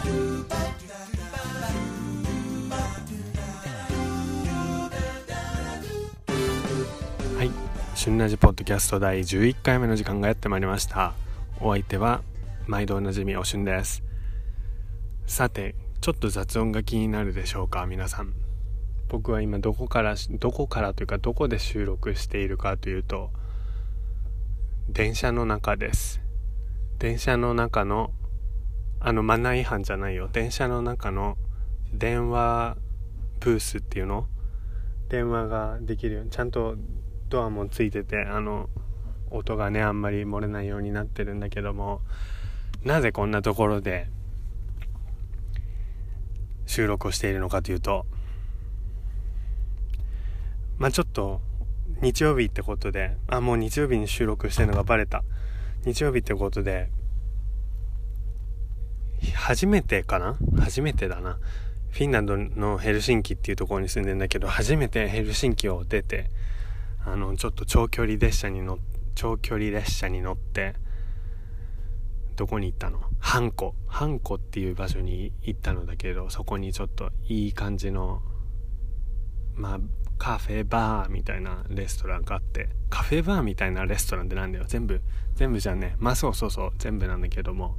はい。旬ラジポッドキャスト第11回目の時間がやってまいりました。お相手は毎度おなじみおしゅんです。さてちょっと雑音が気になるでしょうか皆さん。僕は今どこからどこからというかどこで収録しているかというと電車の中です。電車の中のあのマナー違反じゃないよ。電車の中の電話ブースっていうの？電話ができるようにちゃんとドアもついててあの音がねあんまり漏れないようになってるんだけどもなぜこんなところで収録をしているのかというとまあちょっと日曜日ってことであもう日曜日に収録してるのがバレた。日曜日ってことで初めてかな？初めてだな。フィンランドのヘルシンキっていうところに住んでんだけど初めてヘルシンキを出てあのちょっと長距離列車に乗長距離列車に乗ってどこに行ったの？ハンコ。ハンコっていう場所に行ったのだけどそこにちょっといい感じのまあカフェバーみたいなレストランがあってカフェバーみたいなレストランってなんだよ。全部全部じゃねまあそうそうそう。全部なんだけども。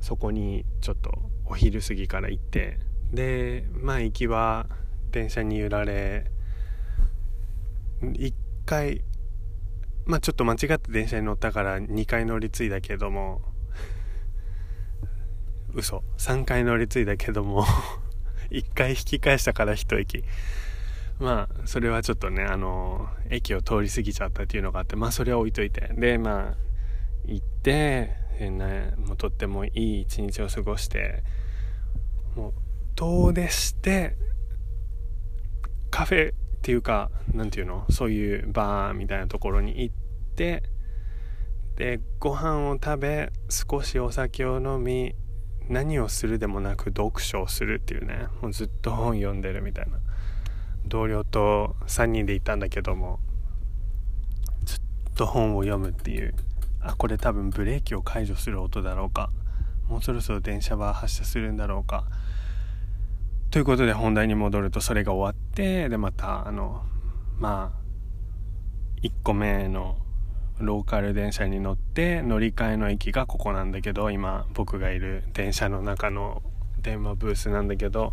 そこにちょっとお昼過ぎから行ってでまあ行きは電車に揺られ1回まあちょっと間違って電車に乗ったから2回乗り継いだけども 嘘3回乗り継いだけども 1回引き返したから一息。まあそれはちょっとねあの駅を通り過ぎちゃったっていうのがあってまあそれは置いといて。でまあ行ってね、もうとってもいい一日を過ごしてもう遠出してカフェっていうか何て言うの？そういうバーみたいなところに行ってでご飯を食べ少しお酒を飲み何をするでもなく読書をするっていうねもうずっと本読んでるみたいな。同僚と3人で行ったんだけどもずっと本を読むっていう。あこれ多分ブレーキを解除する音だろうか。もうそろそろ電車は発車するんだろうか。ということで本題に戻るとそれが終わってでまたあのまあ1個目のローカル電車に乗って乗り換えの駅がここなんだけど今僕がいる電車の中の電話ブースなんだけど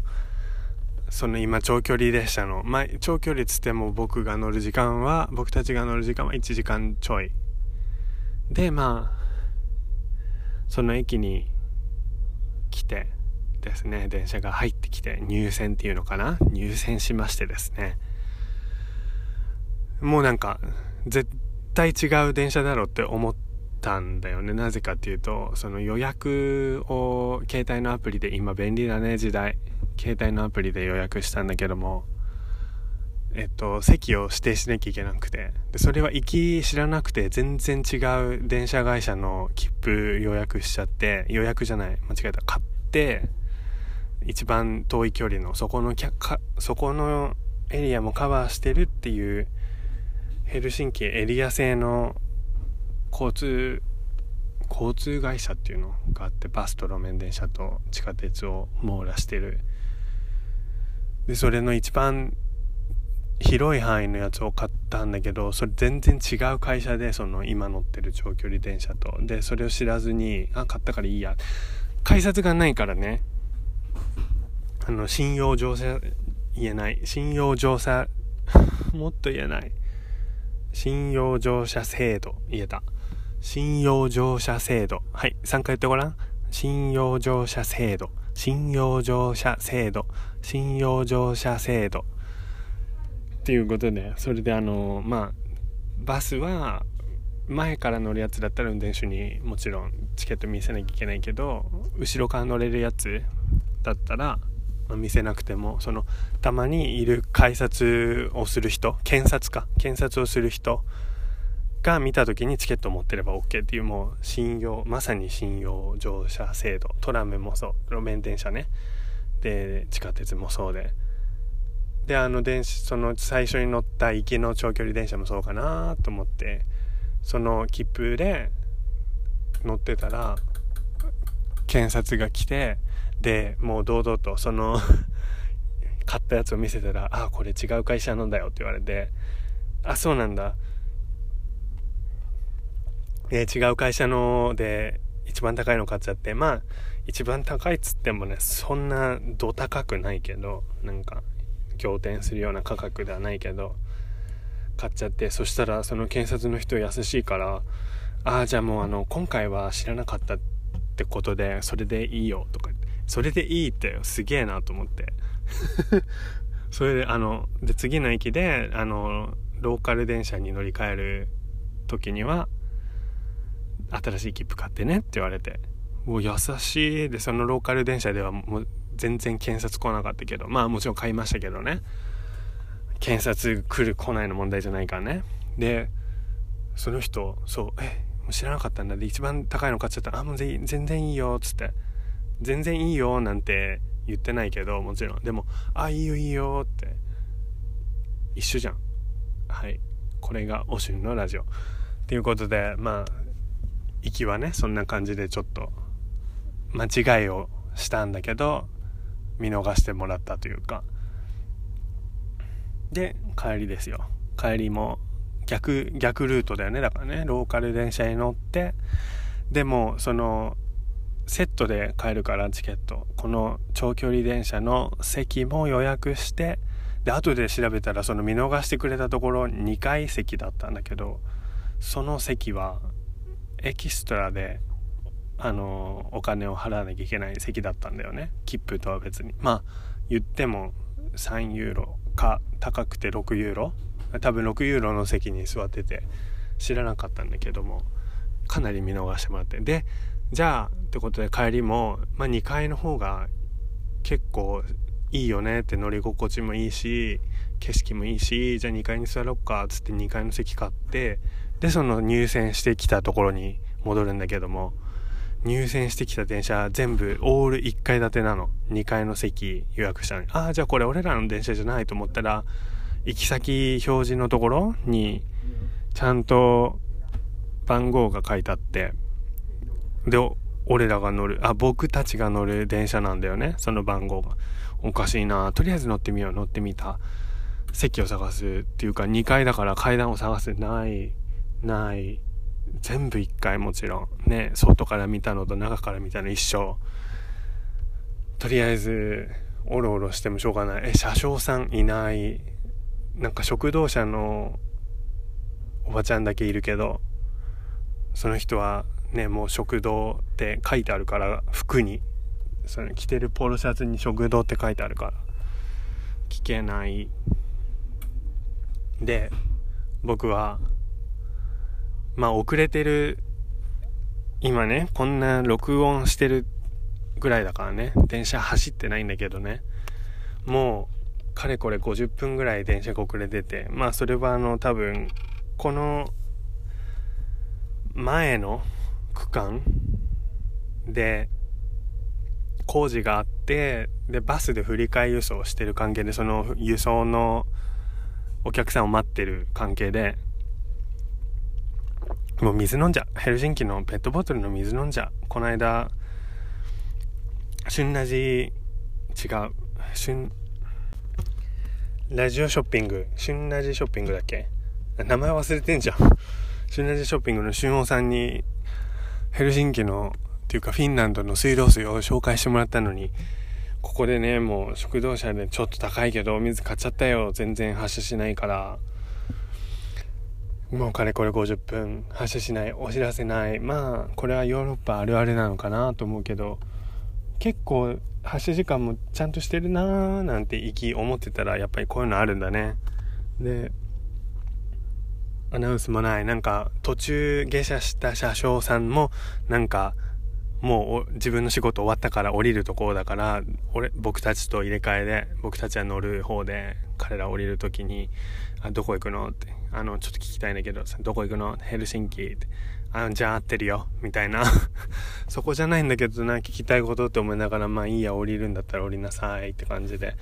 その今長距離列車の、まあ、長距離つっても僕が乗る時間は僕たちが乗る時間は1時間ちょい。でまあその駅に来てですね電車が入ってきて入線っていうのかな？入線しましてですね。もうなんか絶対違う電車だろうって思ったんだよね。なぜかっていうとその予約を携帯のアプリで今便利だね時代携帯のアプリで予約したんだけどもえっと、席を指定しなきゃいけなくて。でそれは行き知らなくて全然違う電車会社の切符予約しちゃって予約じゃない間違えた。買って一番遠い距離のそこのそこのエリアもカバーしてるっていうヘルシンキエリア製の交通交通会社っていうのがあってバスと路面電車と地下鉄を網羅してる。でそれの一番広い範囲のやつを買ったんだけどそれ全然違う会社でその今乗ってる長距離電車と。でそれを知らずにあ買ったからいいや。改札がないからね。あの信用乗車言えない。信用乗車 もっと言えない。信用乗車制度。言えた。信用乗車制度。はい3回言ってごらん。信用乗車制度。信用乗車制度。信用乗車制度。っていうことでそれであのまあバスは前から乗るやつだったら運転手にもちろんチケット見せなきゃいけないけど後ろから乗れるやつだったら、まあ、見せなくてもそのたまにいる改札をする人検察か検察をする人が見た時にチケットを持ってれば OK っていうもう信用まさに信用乗車制度。トラムもそう。路面電車ね。で地下鉄もそうで。であの電子その最初に乗った行きの長距離電車もそうかなと思ってその切符で乗ってたら検察が来てでもう堂々とその 買ったやつを見せたら「あこれ違う会社なんだよ」って言われて「あそうなんだ」え、違う会社ので一番高いの買っちゃってまあ一番高いっつってもねそんなど高くないけどなんか仰天するような価格ではないけど買っちゃってそしたらその検察の人優しいからああじゃあもうあの今回は知らなかったってことでそれでいいよとかそれでいいってすげえなと思って。それであので次の駅であのローカル電車に乗り換える時には新しい切符買ってねって言われてもう優しいでそのローカル電車ではもう全然検察来なかったけどまあもちろん買いましたけどね。検察来る来ないの問題じゃないからね。でその人そうえもう知らなかったんだ。で一番高いの買っちゃったらあもう全然いいよっつって。全然いいよなんて言ってないけどもちろん。でもあいいよいいよって。一緒じゃん。はい。これがおしゅんのラジオ。っていうことでまあ行きはねそんな感じでちょっと間違いをしたんだけど見逃してもらったというか。で帰りですよ。帰りも逆逆ルートだよね。だからねローカル電車に乗ってでもそのセットで買えるからチケット。この長距離電車の席も予約してで後で調べたらその見逃してくれたところ2階席だったんだけどその席はエキストラであのお金を払わなきゃいけない席だったんだよね。切符とは別に。まあ。言っても3ユーロか高くて6ユーロ？多分6ユーロの席に座ってて知らなかったんだけどもかなり見逃してもらって。でじゃあってことで帰りも、まあ、2階の方が結構いいよねって乗り心地もいいし景色もいいしじゃあ2階に座ろっかっつって2階の席買ってでその入線してきたところに戻るんだけども入線してきた電車全部オール1階建てなの。2階の席予約したのに。ああじゃあこれ俺らの電車じゃないと思ったら行き先表示のところにちゃんと番号が書いてあってで俺らが乗るあ僕たちが乗る電車なんだよね。その番号が。おかしいな。とりあえず乗ってみよう。乗ってみた。席を探すっていうか2階だから階段を探す。ない。ない。全部1階もちろんね外から見たのと中から見たの一緒。とりあえずおろおろしてもしょうがない。え車掌さんいない。なんか食堂車のおばちゃんだけいるけどその人はねもう食堂って書いてあるから服に。その着てるポロシャツに食堂って書いてあるから。聞けない。で僕はまあ遅れてる今ねこんな録音してるぐらいだからね電車走ってないんだけどね。もうかれこれ50分ぐらい電車が遅れててまあそれはあの多分この前の区間で工事があってでバスで振り替え輸送してる関係でその輸送のお客さんを待ってる関係でもう水飲んじゃヘルシンキのペットボトルの水飲んじゃこの間旬ラジ違う。旬ラジオショッピング。旬ラジショッピングだっけ？名前忘れてんじゃん。旬ラジショッピングの旬王さんにヘルシンキのっていうかフィンランドの水道水を紹介してもらったのにここでねもう食堂車でちょっと高いけど水買っちゃったよ。全然発車しないから。もうかれこれ50分発車しないお知らせない。まあこれはヨーロッパあるあるなのかなと思うけど結構発車時間もちゃんとしてるなーなんて行き思ってたらやっぱりこういうのあるんだね。でアナウンスもない。なんか途中下車した車掌さんもなんかもう自分の仕事終わったから降りるところだから俺僕たちと入れ替えで僕たちは乗る方で彼ら降りる時に「あどこ行くの?」って。あの、ちょっと聞きたいんだけど、どこ行くの？ヘルシンキって。あじゃあ合ってるよ。みたいな。そこじゃないんだけどな、聞きたいことって思いながら、まあいいや、降りるんだったら降りなさいって感じで。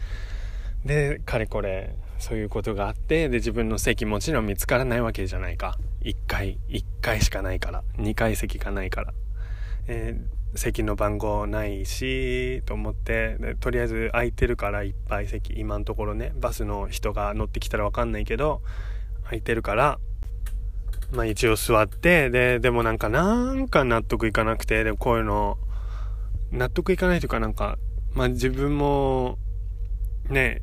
で、かれこれ、そういうことがあって、で、自分の席もちろん見つからないわけじゃないか。1回、1回しかないから。2階席がないから。え席の番号ないしと思ってとりあえず空いてるからいっぱい席今のところねバスの人が乗ってきたら分かんないけど空いてるからまあ一応座ってででもなんかなんか納得いかなくてでもこういうの納得いかないというかなんかまあ自分もね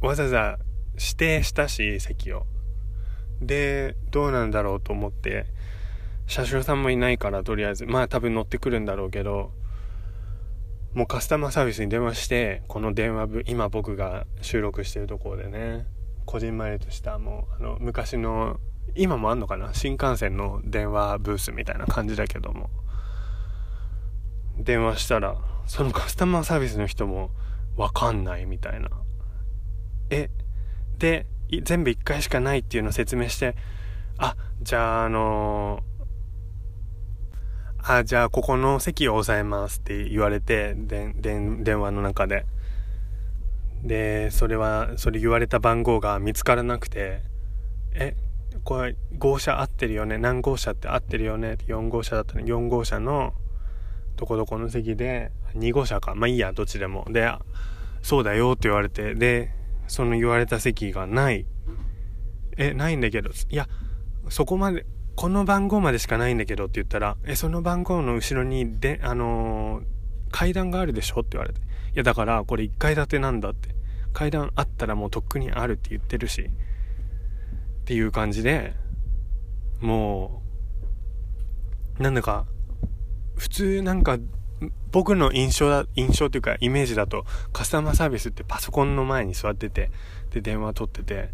わざわざ指定したし席を。でどうなんだろうと思って車掌さんもいないからとりあえずまあ多分乗ってくるんだろうけどもうカスタマーサービスに電話してこの電話部今僕が収録してるところでね。こじんまりとしたもうあの昔の今もあんのかな？新幹線の電話ブースみたいな感じだけども。電話したらそのカスタマーサービスの人も分かんないみたいな。え？で全部1回しかないっていうのを説明してあじゃああのーあ、じゃあここの席を押さえますって言われて、でで電話の中で。で、それは、それ言われた番号が見つからなくて、え、これ号車合ってるよね？何号車って合ってるよね？って4号車だったね4号車のどこどこの席で2号車か。まあいいやどっちでも。でそうだよって言われてでその言われた席がない。えないんだけど。いやそこまでこの番号までしかないんだけどって言ったら、え、その番号の後ろに、で、あのー、階段があるでしょ？って言われて。や、だから、これ1階建てなんだって。階段あったらもうとっくにあるって言ってるし。っていう感じで、もう、なんだか、普通なんか、僕の印象だ、印象というかイメージだと、カスタマーサービスってパソコンの前に座ってて、で、電話取ってて、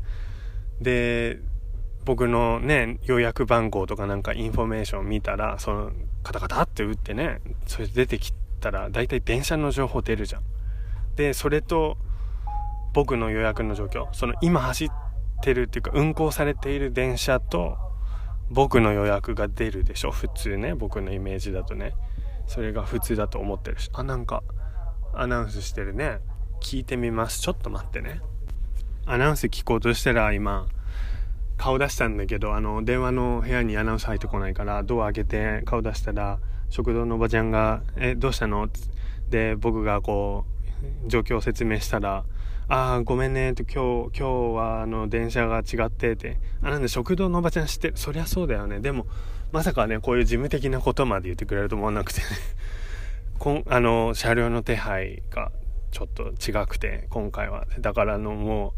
で、僕のね、予約番号とかなんかインフォメーション見たら、その、カタカタって打ってね、それ出てきたら、大体電車の情報出るじゃん。で、それと、僕の予約の状況、その今走ってるっていうか、運行されている電車と、僕の予約が出るでしょ、普通ね、僕のイメージだとね。それが普通だと思ってるし、あ、なんか、アナウンスしてるね。聞いてみます。ちょっと待ってね。アナウンス聞こうとしたら今、顔出したんだけど、あの、電話の部屋にアナウンス入ってこないから、ドア開けて顔出したら、食堂のおばちゃんが、え、どうしたの？で、僕がこう、状況を説明したら、ああ、ごめんね、と今日、今日はあの、電車が違ってて、あ、なんで食堂のおばちゃん知ってるそりゃそうだよね。でも、まさかね、こういう事務的なことまで言ってくれると思わなくてね。こん、あの、車両の手配がちょっと違くて、今回は。だからの、も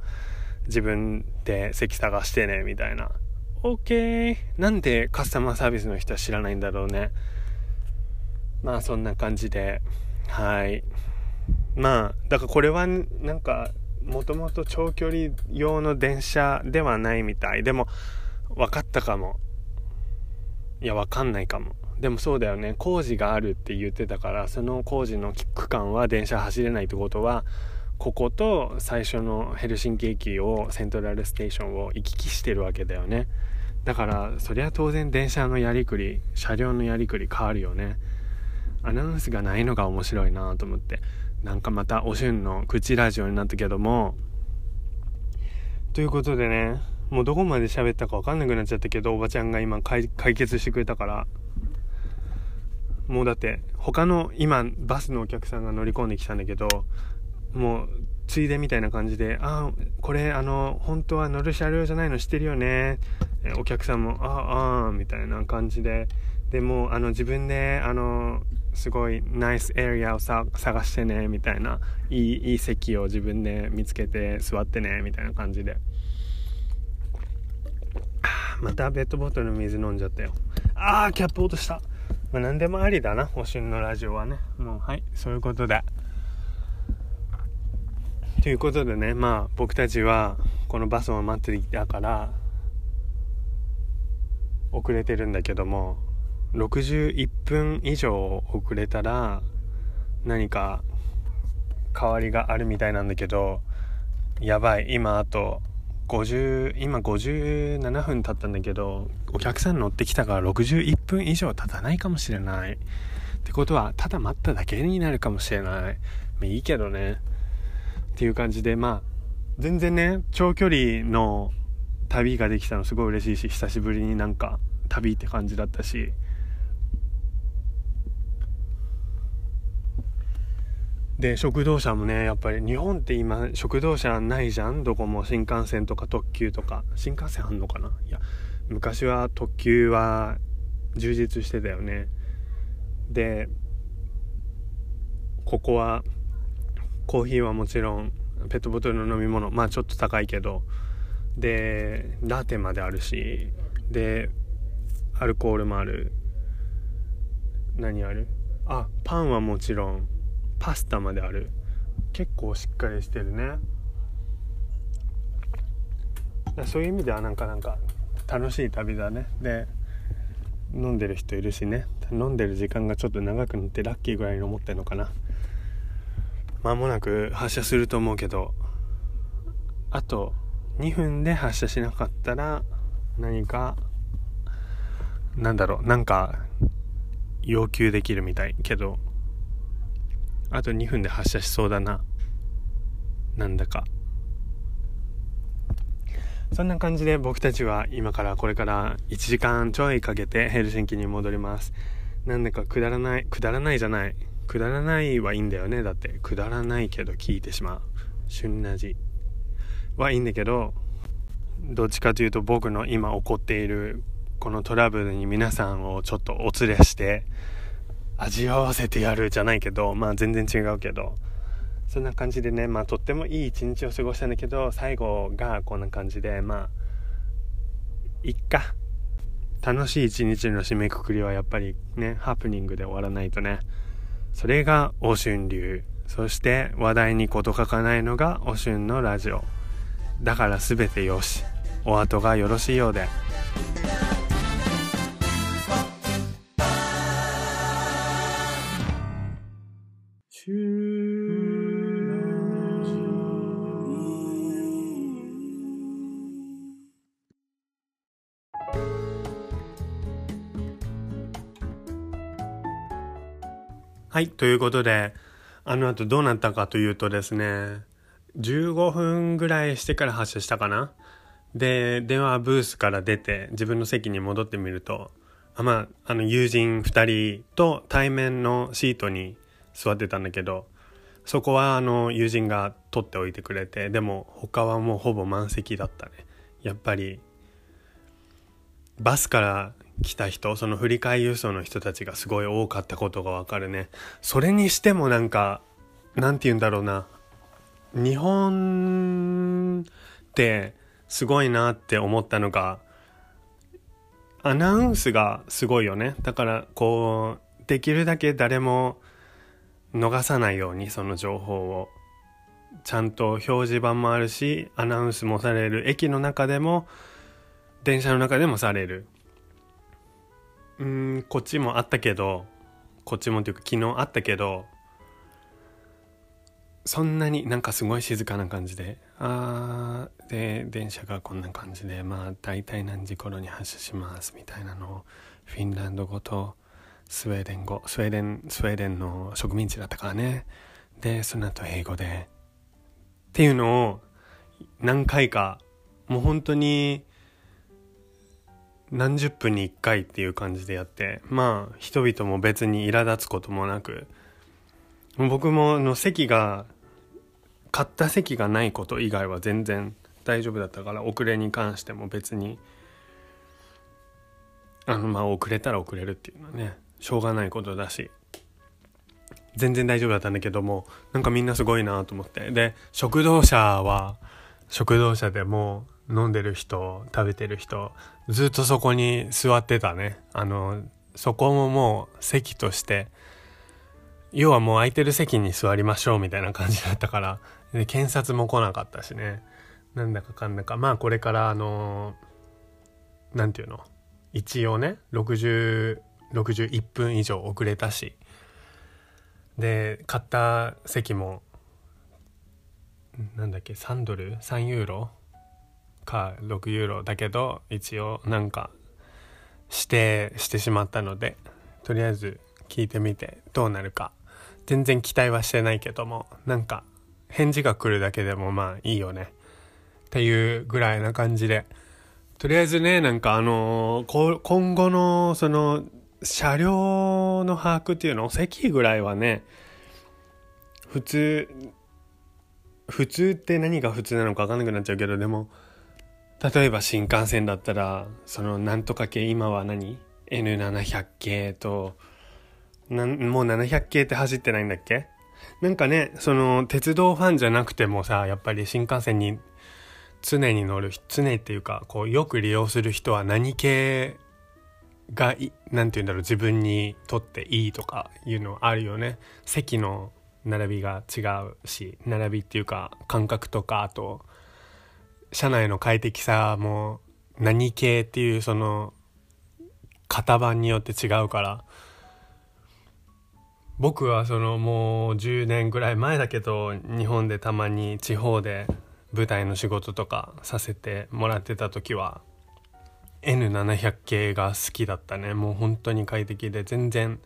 う、自分で席探してね、みたいな。OK! なんでカスタマーサービスの人は知らないんだろうね。まあそんな感じで、はい。まあ、だからこれはなんか、もともと長距離用の電車ではないみたい。でも、分かったかも。いや、分かんないかも。でもそうだよね。工事があるって言ってたから、その工事の区間は電車走れないってことは、ここと最初のヘルシンキ駅をセントラルステーションを行き来してるわけだよねだからそりゃ当然電車のやりくり車両のやりくり変わるよねアナウンスがないのが面白いなと思って。なんかまたおしゅんの口ラジオになったけども。ということでねもうどこまで喋ったか分かんなくなっちゃったけどおばちゃんが今解決してくれたから。もうだって他の今バスのお客さんが乗り込んできたんだけどもうついでみたいな感じで、ああ、これあの、本当は乗る車両じゃないの知ってるよね。お客さんも、ああ、ああ、みたいな感じで、でもあの自分であのすごいナイスエリアをさ探してねみたいな。いいいい席を自分で見つけて座ってねみたいな感じで。またペットボトルの水飲んじゃったよ。ああキャップ落とした。まあ何でもありだなおしんのラジオはね。もうはいそういうことで。ということでね、まあ僕たちはこのバスを待っていたから遅れてるんだけども61分以上遅れたら何か変わりがあるみたいなんだけどやばい今あと50今57分経ったんだけどお客さん乗ってきたから61分以上経たないかもしれない。ってことはただ待っただけになるかもしれない。まあいいけどね。っていう感じで、まあ、全然ね、長距離の旅ができたのすごい嬉しいし、久しぶりになんか旅って感じだったし、で食堂車もねやっぱり日本って今食堂車ないじゃん？どこも新幹線とか特急とか。新幹線あんのかな？いや昔は特急は充実してたよね。でここはコーヒーはもちろんペットボトルの飲み物まあちょっと高いけど。でラテまであるしでアルコールもある。何ある？あパンはもちろん。パスタまである。結構しっかりしてるね。そういう意味ではなんかなんか楽しい旅だね。で飲んでる人いるしね。飲んでる時間がちょっと長くなってラッキーぐらいに思ってるのかな。間もなく発車すると思うけど。あと2分で発車しなかったら何かなんだろうなんか要求できるみたいけど。あと2分で発車しそうだな。なんだか。そんな感じで僕たちは今からこれから1時間ちょいかけてヘルシンキに戻ります。なんだかくだらないくだらないじゃない。くだらないはいいんだよね。だってくだらないけど聞いてしまう。旬なじ。はいいんだけどどっちかというと僕の今起こっているこのトラブルに皆さんをちょっとお連れして味わわせてやるじゃないけどまあ全然違うけど。そんな感じでねまあとってもいい一日を過ごしたんだけど最後がこんな感じでまあいっか。楽しい一日の締めくくりはやっぱりねハプニングで終わらないとね。それがお春流。そして話題に事欠かないのがお春のラジオ。だから全てよし。お後がよろしいようで。はい、ということで、あの後どうなったかというとですね、15分ぐらいしてから発車したかな。で、電話ブースから出て自分の席に戻ってみると、あまあ、あの友人2人と対面のシートに座ってたんだけど、そこはあの友人が取っておいてくれて、でも他はもうほぼ満席だったね。やっぱり、バスから来た人、その振り替え輸送の人たちがすごい多かったことがわかるね。それにしてもなんか、なんて言うんだろうな。日本ってすごいなって思ったのが、アナウンスがすごいよね。だからこう、できるだけ誰も逃さないようにその情報を。ちゃんと表示板もあるし、アナウンスもされる。駅の中でも、電車の中でもされる。うんこっちもあったけどこっちもっていうか昨日あったけどそんなになんかすごい静かな感じであーで電車がこんな感じでまあ大体何時頃に発車しますみたいなのをフィンランド語とスウェーデン語スウェーデンスウェーデンの植民地だったからね。でその後英語で。っていうのを何回かもう本当に何十分に1回っていう感じでやってまあ人々も別に苛立つこともなく僕もの席が買った席がないこと以外は全然大丈夫だったから遅れに関しても別にあのまあ遅れたら遅れるっていうのはね。しょうがないことだし全然大丈夫だったんだけどもなんかみんなすごいなと思って。で食堂車は食堂車でも飲んでる人食べてる人ずっとそこに座ってたね。あのそこももう席として要はもう空いてる席に座りましょうみたいな感じだったから。で検察も来なかったしね。なんだかかんだか。まあこれからあの何て言うの？一応ね60 61分以上遅れたし。で買った席もなんだっけ3ドル？3ユーロ？か6ユーロ？だけど一応なんか指定してしまったのでとりあえず聞いてみてどうなるか。全然期待はしてないけどもなんか返事が来るだけでもまあいいよね。っていうぐらいな感じで。とりあえずねなんかあのー、今後のその車両の把握っていうの席ぐらいはね普通普通って何が普通なのか分かんなくなっちゃうけどでも例えば新幹線だったらそのなんとか系今は何？N700 系となんもう700系って走ってないんだっけ？なんかねその鉄道ファンじゃなくてもさやっぱり新幹線に常に乗る常っていうかこうよく利用する人は何系が何て言うんだろう自分にとっていいとかいうのあるよね。席の並びが違うし並びっていうか感覚とかあと車内の快適さも何系っていうその型番によって違うから。僕はそのもう10年ぐらい前だけど日本でたまに地方で舞台の仕事とかさせてもらってた時は N700 系が好きだったね。もう本当に快適で全然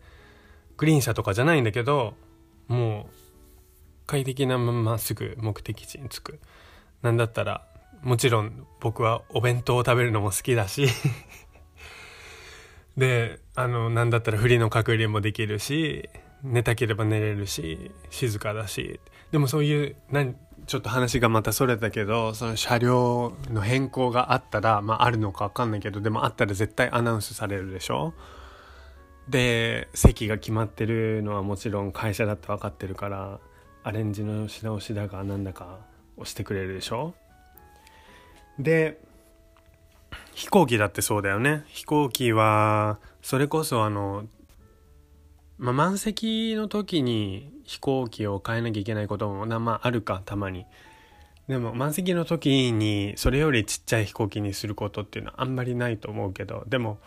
グリーン車とかじゃないんだけどもう快適なまますぐ目的地に着く。なんだったらもちろん僕はお弁当を食べるのも好きだし。であのなんだったらフリの隔離もできるし寝たければ寝れるし静かだし。でもそういう何ちょっと話がまたそれたけどその車両の変更があったらまああるのか分かんないけどでもあったら絶対アナウンスされるでしょ？で席が決まってるのはもちろん会社だって分かってるからアレンジのし直しだかなんだか押してくれるでしょ？で飛行機だってそうだよね。飛行機はそれこそあの、まあ、満席の時に飛行機を変えなきゃいけないこともまああるかたまに。でも満席の時にそれよりちっちゃい飛行機にすることっていうのはあんまりないと思うけど。でも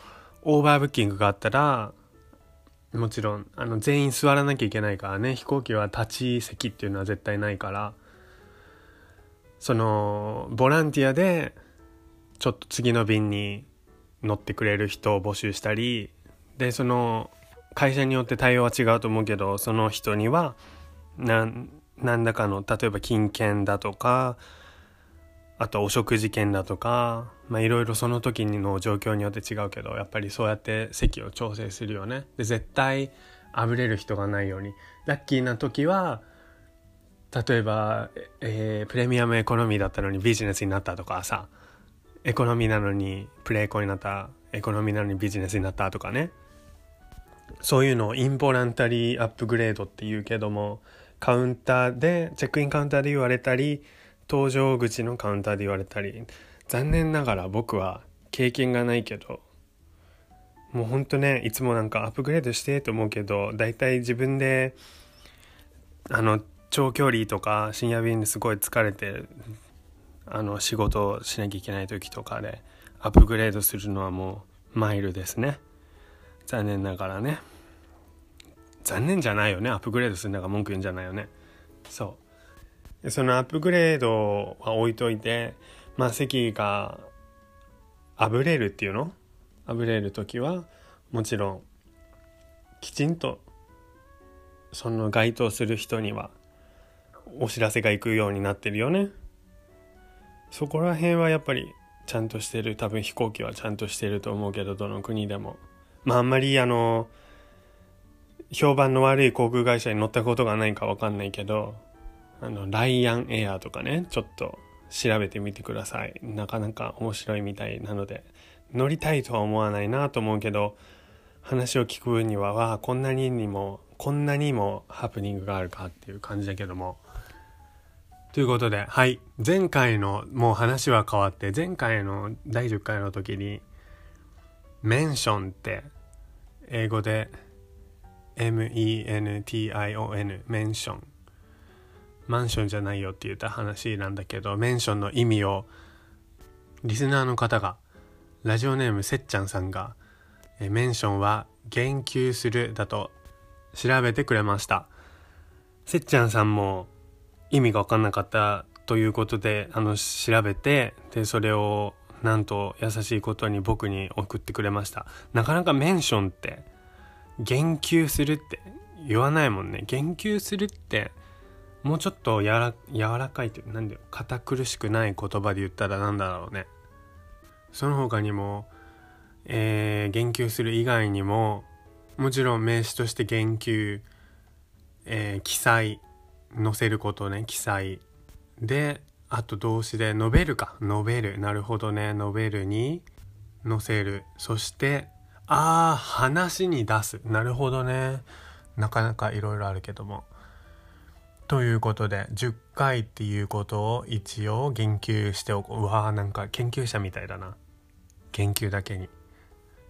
オーバーブッキングがあったらもちろんあの全員座らなきゃいけないからね。飛行機は立ち席っていうのは絶対ないから。そのボランティアでちょっと次の便に乗ってくれる人を募集したり。でその会社によって対応は違うと思うけどその人には何らかの例えば金券だとかあとお食事券だとかいろいろその時の状況によって違うけどやっぱりそうやって席を調整するよね。で絶対あぶれる人がないように。ラッキーな時は例えば、えー、プレミアムエコノミーだったのにビジネスになったとかさエコノミーなのにプレエコになったエコノミーなのにビジネスになったとかね。そういうのをインボランタリーアップグレードっていうけどもカウンターでチェックインカウンターで言われたり搭乗口のカウンターで言われたり。残念ながら僕は経験がないけどもうほんとねいつもなんかアップグレードしてと思うけど大体自分であの長距離とか深夜便ですごい疲れてあの仕事をしなきゃいけない時とかでアップグレードするのはもうマイルですね。残念ながらね。残念じゃないよね。アップグレードするんだから文句言うんじゃないよね。そう。そのアップグレードは置いといて、まあ席があぶれるっていうの？あぶれる時はもちろんきちんとその該当する人にはお知らせが行くようになってるよね。そこら辺はやっぱりちゃんとしてる。多分飛行機はちゃんとしてると思うけどどの国でも。まああんまりあの評判の悪い航空会社に乗ったことがないかわかんないけどあの、ライアンエアーとかね、ちょっと調べてみてください。なかなか面白いみたいなので、乗りたいとは思わないなと思うけど、話を聞く分には、わあ、こんなににも、こんなにもハプニングがあるかっていう感じだけども。ということで、はい。前回の、もう話は変わって、前回の第10回の時に、メンションって、英語で M-E-N-T-I-O-N、メンション。マンションじゃないよって言った話なんだけどメンションの意味をリスナーの方がラジオネームせっちゃんさんがえメンションは言及するだと調べてくれました。せっちゃんさんも意味が分かんなかったということであの調べてでそれをなんと優しいことに僕に送ってくれました。なかなかメンションって言及するって言わないもんね言及するってもうちょっとやら柔らかいってなんだよ堅苦しくない言葉で言ったらなんだろうねその他にも、えー、言及する以外にももちろん名詞として言及、えー、記載載せることね記載であと動詞で述べるか述べるなるほどね述べるに載せるそしてああ話に出す。なるほどね。なかなかいろいろあるけども。ということで10回っていうことを一応言及しておこう。うわーなんか研究者みたいだな。研究だけに。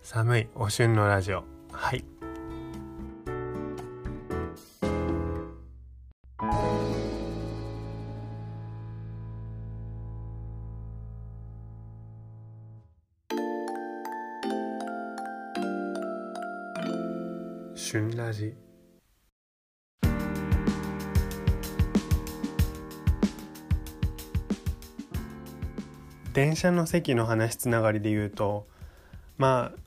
寒い。お旬のラジオ。はい。旬ラジ電車の席の話つながりで言うとまあ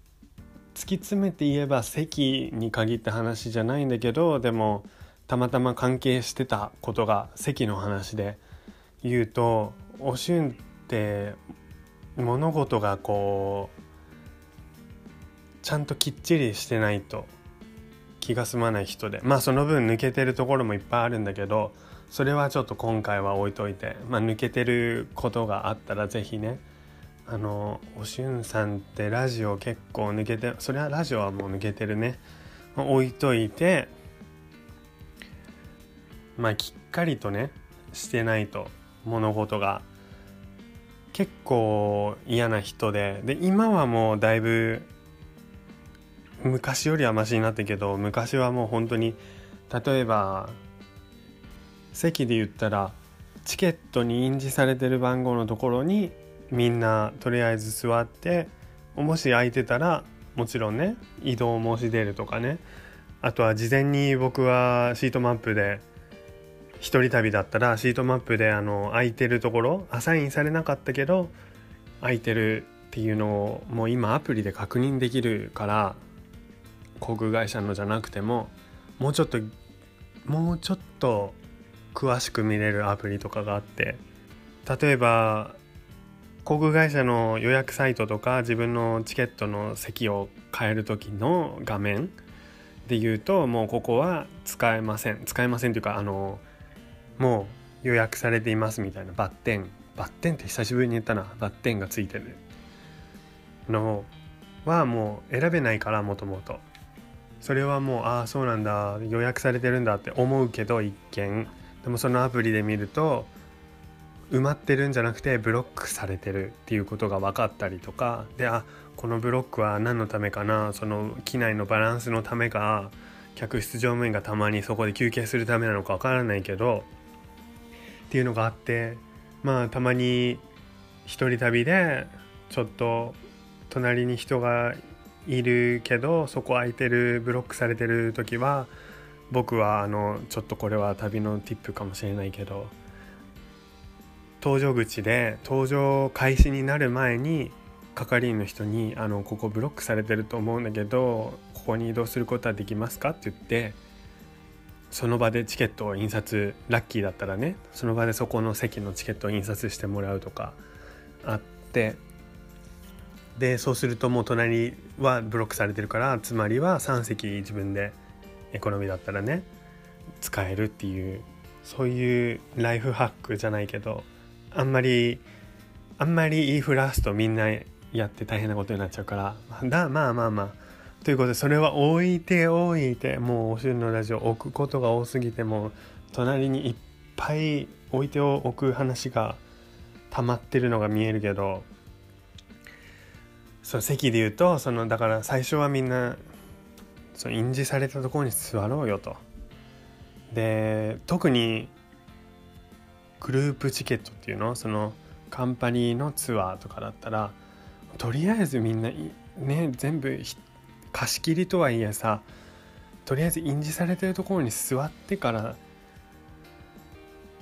突き詰めて言えば席に限った話じゃないんだけどでもたまたま関係してたことが席の話で言うとおしゅんって物事がこうちゃんときっちりしてないと。気が済まない人で。まあその分抜けてるところもいっぱいあるんだけどそれはちょっと今回は置いといて、まあ、抜けてることがあったら是非ね。あのおしゅんさんってラジオ結構抜けてそれはラジオはもう抜けてるね、まあ、置いといてまあきっかりとねしてないと物事が結構嫌な人で。で今はもうだいぶ昔よりはマシになったけど昔はもう本当に例えば席で言ったらチケットに印字されてる番号のところにみんなとりあえず座ってもし空いてたらもちろんね移動申し出るとかね。あとは事前に僕はシートマップで一人旅だったらシートマップであの空いてるところアサインされなかったけど空いてるっていうのをもう今アプリで確認できるから航空会社のじゃなくてももうちょっともうちょっと詳しく見れるアプリとかがあって例えば航空会社の予約サイトとか自分のチケットの席を変える時の画面で言うともうここは使えません。使えませんというかあのもう予約されていますみたいなバッテン。バッテンって久しぶりに言ったな。バッテンがついてるのはもう選べないからもともと。それはもうああそうなんだ予約されてるんだって思うけど一見。でもそのアプリで見ると埋まってるんじゃなくてブロックされてるっていうことが分かったりとか。であこのブロックは何のためかな？その機内のバランスのためか客室乗務員がたまにそこで休憩するためなのか分からないけどっていうのがあってまあたまに一人旅でちょっと隣に人がいるけどそこ空いてるブロックされてる時は僕はあのちょっとこれは旅のティップかもしれないけど搭乗口で搭乗開始になる前に係員の人に「あのここブロックされてると思うんだけどここに移動することはできますか?」って言ってその場でチケットを印刷ラッキーだったらねその場でそこの席のチケットを印刷してもらうとかあってでそうするともう隣はブロックされてるからつまりは3席自分でエコノミーだったらね使えるっていうそういうライフハックじゃないけどあんまりあんまり言いふらすとみんなやって大変なことになっちゃうからだまあまあまあ。ということでそれは置いておいてもうお昼のラジオ置くことが多すぎても隣にいっぱい置いておく話が溜まってるのが見えるけどその席で言うとそのだから最初はみんなその印字されたところに座ろうよと。で特にグループチケットっていうのそのカンパニーのツアーとかだったらとりあえずみんなね全部貸し切りとはいえさとりあえず印字されてるところに座ってから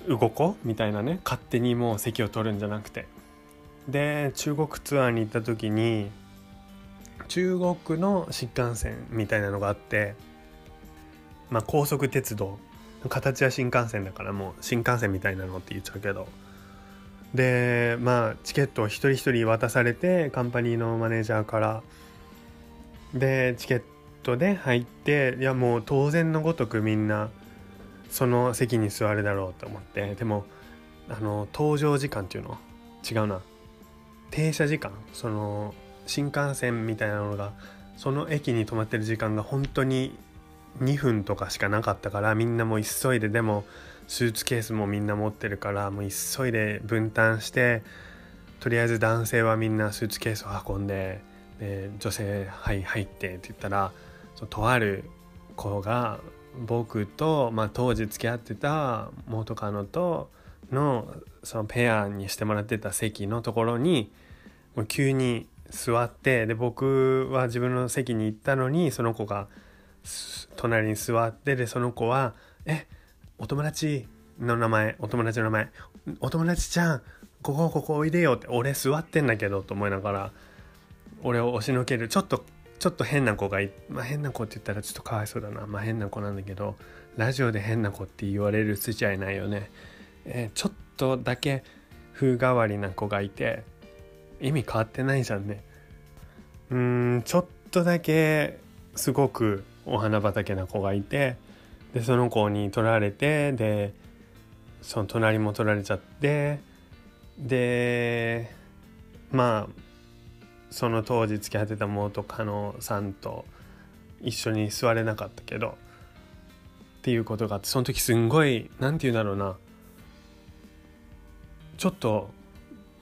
動こうみたいなね勝手にもう席を取るんじゃなくてで中国ツアーに行った時に中国の新幹線みたいなのがあってまあ高速鉄道形は新幹線だからもう新幹線みたいなのって言っちゃうけど。でまあチケットを一人一人渡されてカンパニーのマネージャーから。でチケットで入っていやもう当然のごとくみんなその席に座るだろうと思って。でもあの搭乗時間っていうの？違うな。停車時間その新幹線みたいなのがその駅に止まってる時間が本当に2分とかしかなかったからみんなもう急いででもスーツケースもみんな持ってるからもう急いで分担してとりあえず男性はみんなスーツケースを運んでで女性「はい入って」って言ったらとある子が僕と、まあ、当時付き合ってた元カノとのそのペアにしてもらってた席のところにもう急に座ってで僕は自分の席に行ったのにその子が隣に座ってでその子は「えお友達の名前お友達の名前お友達ちゃんここここおいでよ」って俺座ってんだけどと思いながら俺を押しのけるちょっとちょっと変な子がいまあ変な子って言ったらちょっとかわいそうだな。まあ変な子なんだけどラジオで変な子って言われる筋合いないよね、えー、ちょっとだけ風変わりな子がいて意味変わってないじゃんね。うんちょっとだけすごくお花畑な子がいてでその子に取られてでその隣も取られちゃってでまあその当時付き合ってた元カノさんと一緒に座れなかったけどっていうことがあってその時すんごい何て言うんだろうな。ちょっと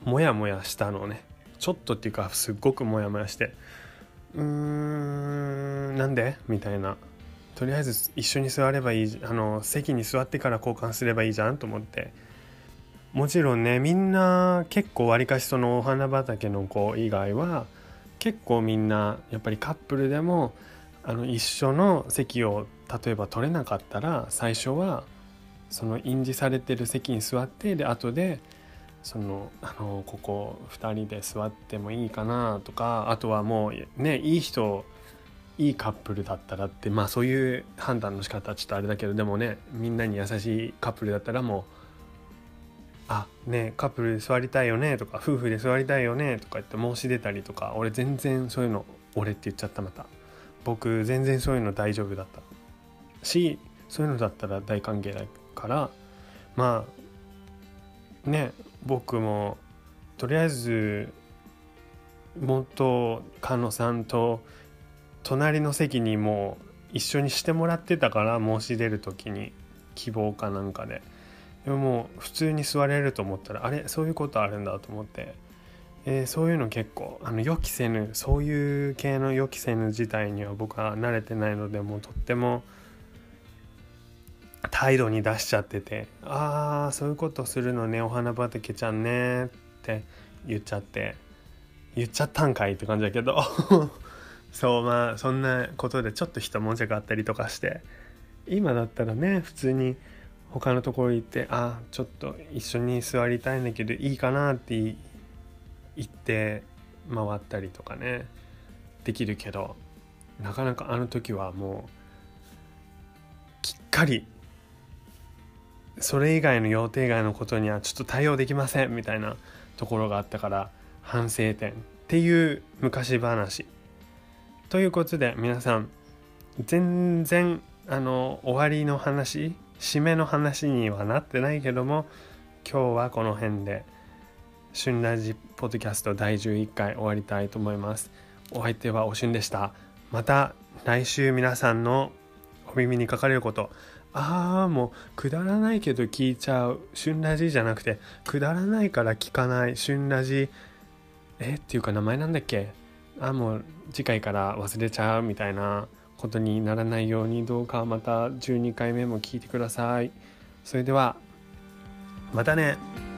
モヤモヤしたのね。ちょっとっていうかすっごくモヤモヤしてうーんなんで？みたいな。とりあえず一緒に座ればいいあの席に座ってから交換すればいいじゃんと思って。もちろんねみんな結構わりかしそのお花畑の子以外は結構みんなやっぱりカップルでもあの一緒の席を例えば取れなかったら最初はその印字されてる席に座ってで後でそのあのここ2人で座ってもいいかなとかあとはもうねいい人いいカップルだったらってまあそういう判断の仕方はちょっとあれだけどでもねみんなに優しいカップルだったらもうあねカップルで座りたいよねとか夫婦で座りたいよねとか言って申し出たりとか俺全然そういうの俺って言っちゃったまた。僕全然そういうの大丈夫だった。しそういうのだったら大歓迎だからまあね僕もとりあえず元カノさんと隣の席にも一緒にしてもらってたから申し出る時に希望かなんかで。でももう普通に座れると思ったらあれ？そういうことあるんだと思って、えー、そういうの結構あの予期せぬそういう系の予期せぬ事態には僕は慣れてないのでもうとっても態度に出しちゃってて「ああそういうことするのね。お花畑ちゃんね」って言っちゃって。言っちゃったんかいって感じだけど。そうまあそんなことでちょっと一文字があったりとかして。今だったらね普通に他のところ行ってあちょっと一緒に座りたいんだけどいいかなって言って回ったりとかね。できるけどなかなかあの時はもうきっかりそれ以外の予定外のことにはちょっと対応できませんみたいなところがあったから反省点っていう昔話ということで皆さん全然あの終わりの話締めの話にはなってないけども今日はこの辺で「旬ラジポッドキャスト第11回終わりたいと思いますお相手はおしゅんでしたまた来週皆さんのお耳にかかれることああもうくだらないけど聞いちゃう。旬ラジじゃなくてくだらないから聞かない。旬ラジえっていうか名前なんだっけ？あもう次回から忘れちゃうみたいなことにならないようにどうかまた12回目も聞いてください。それではまたね。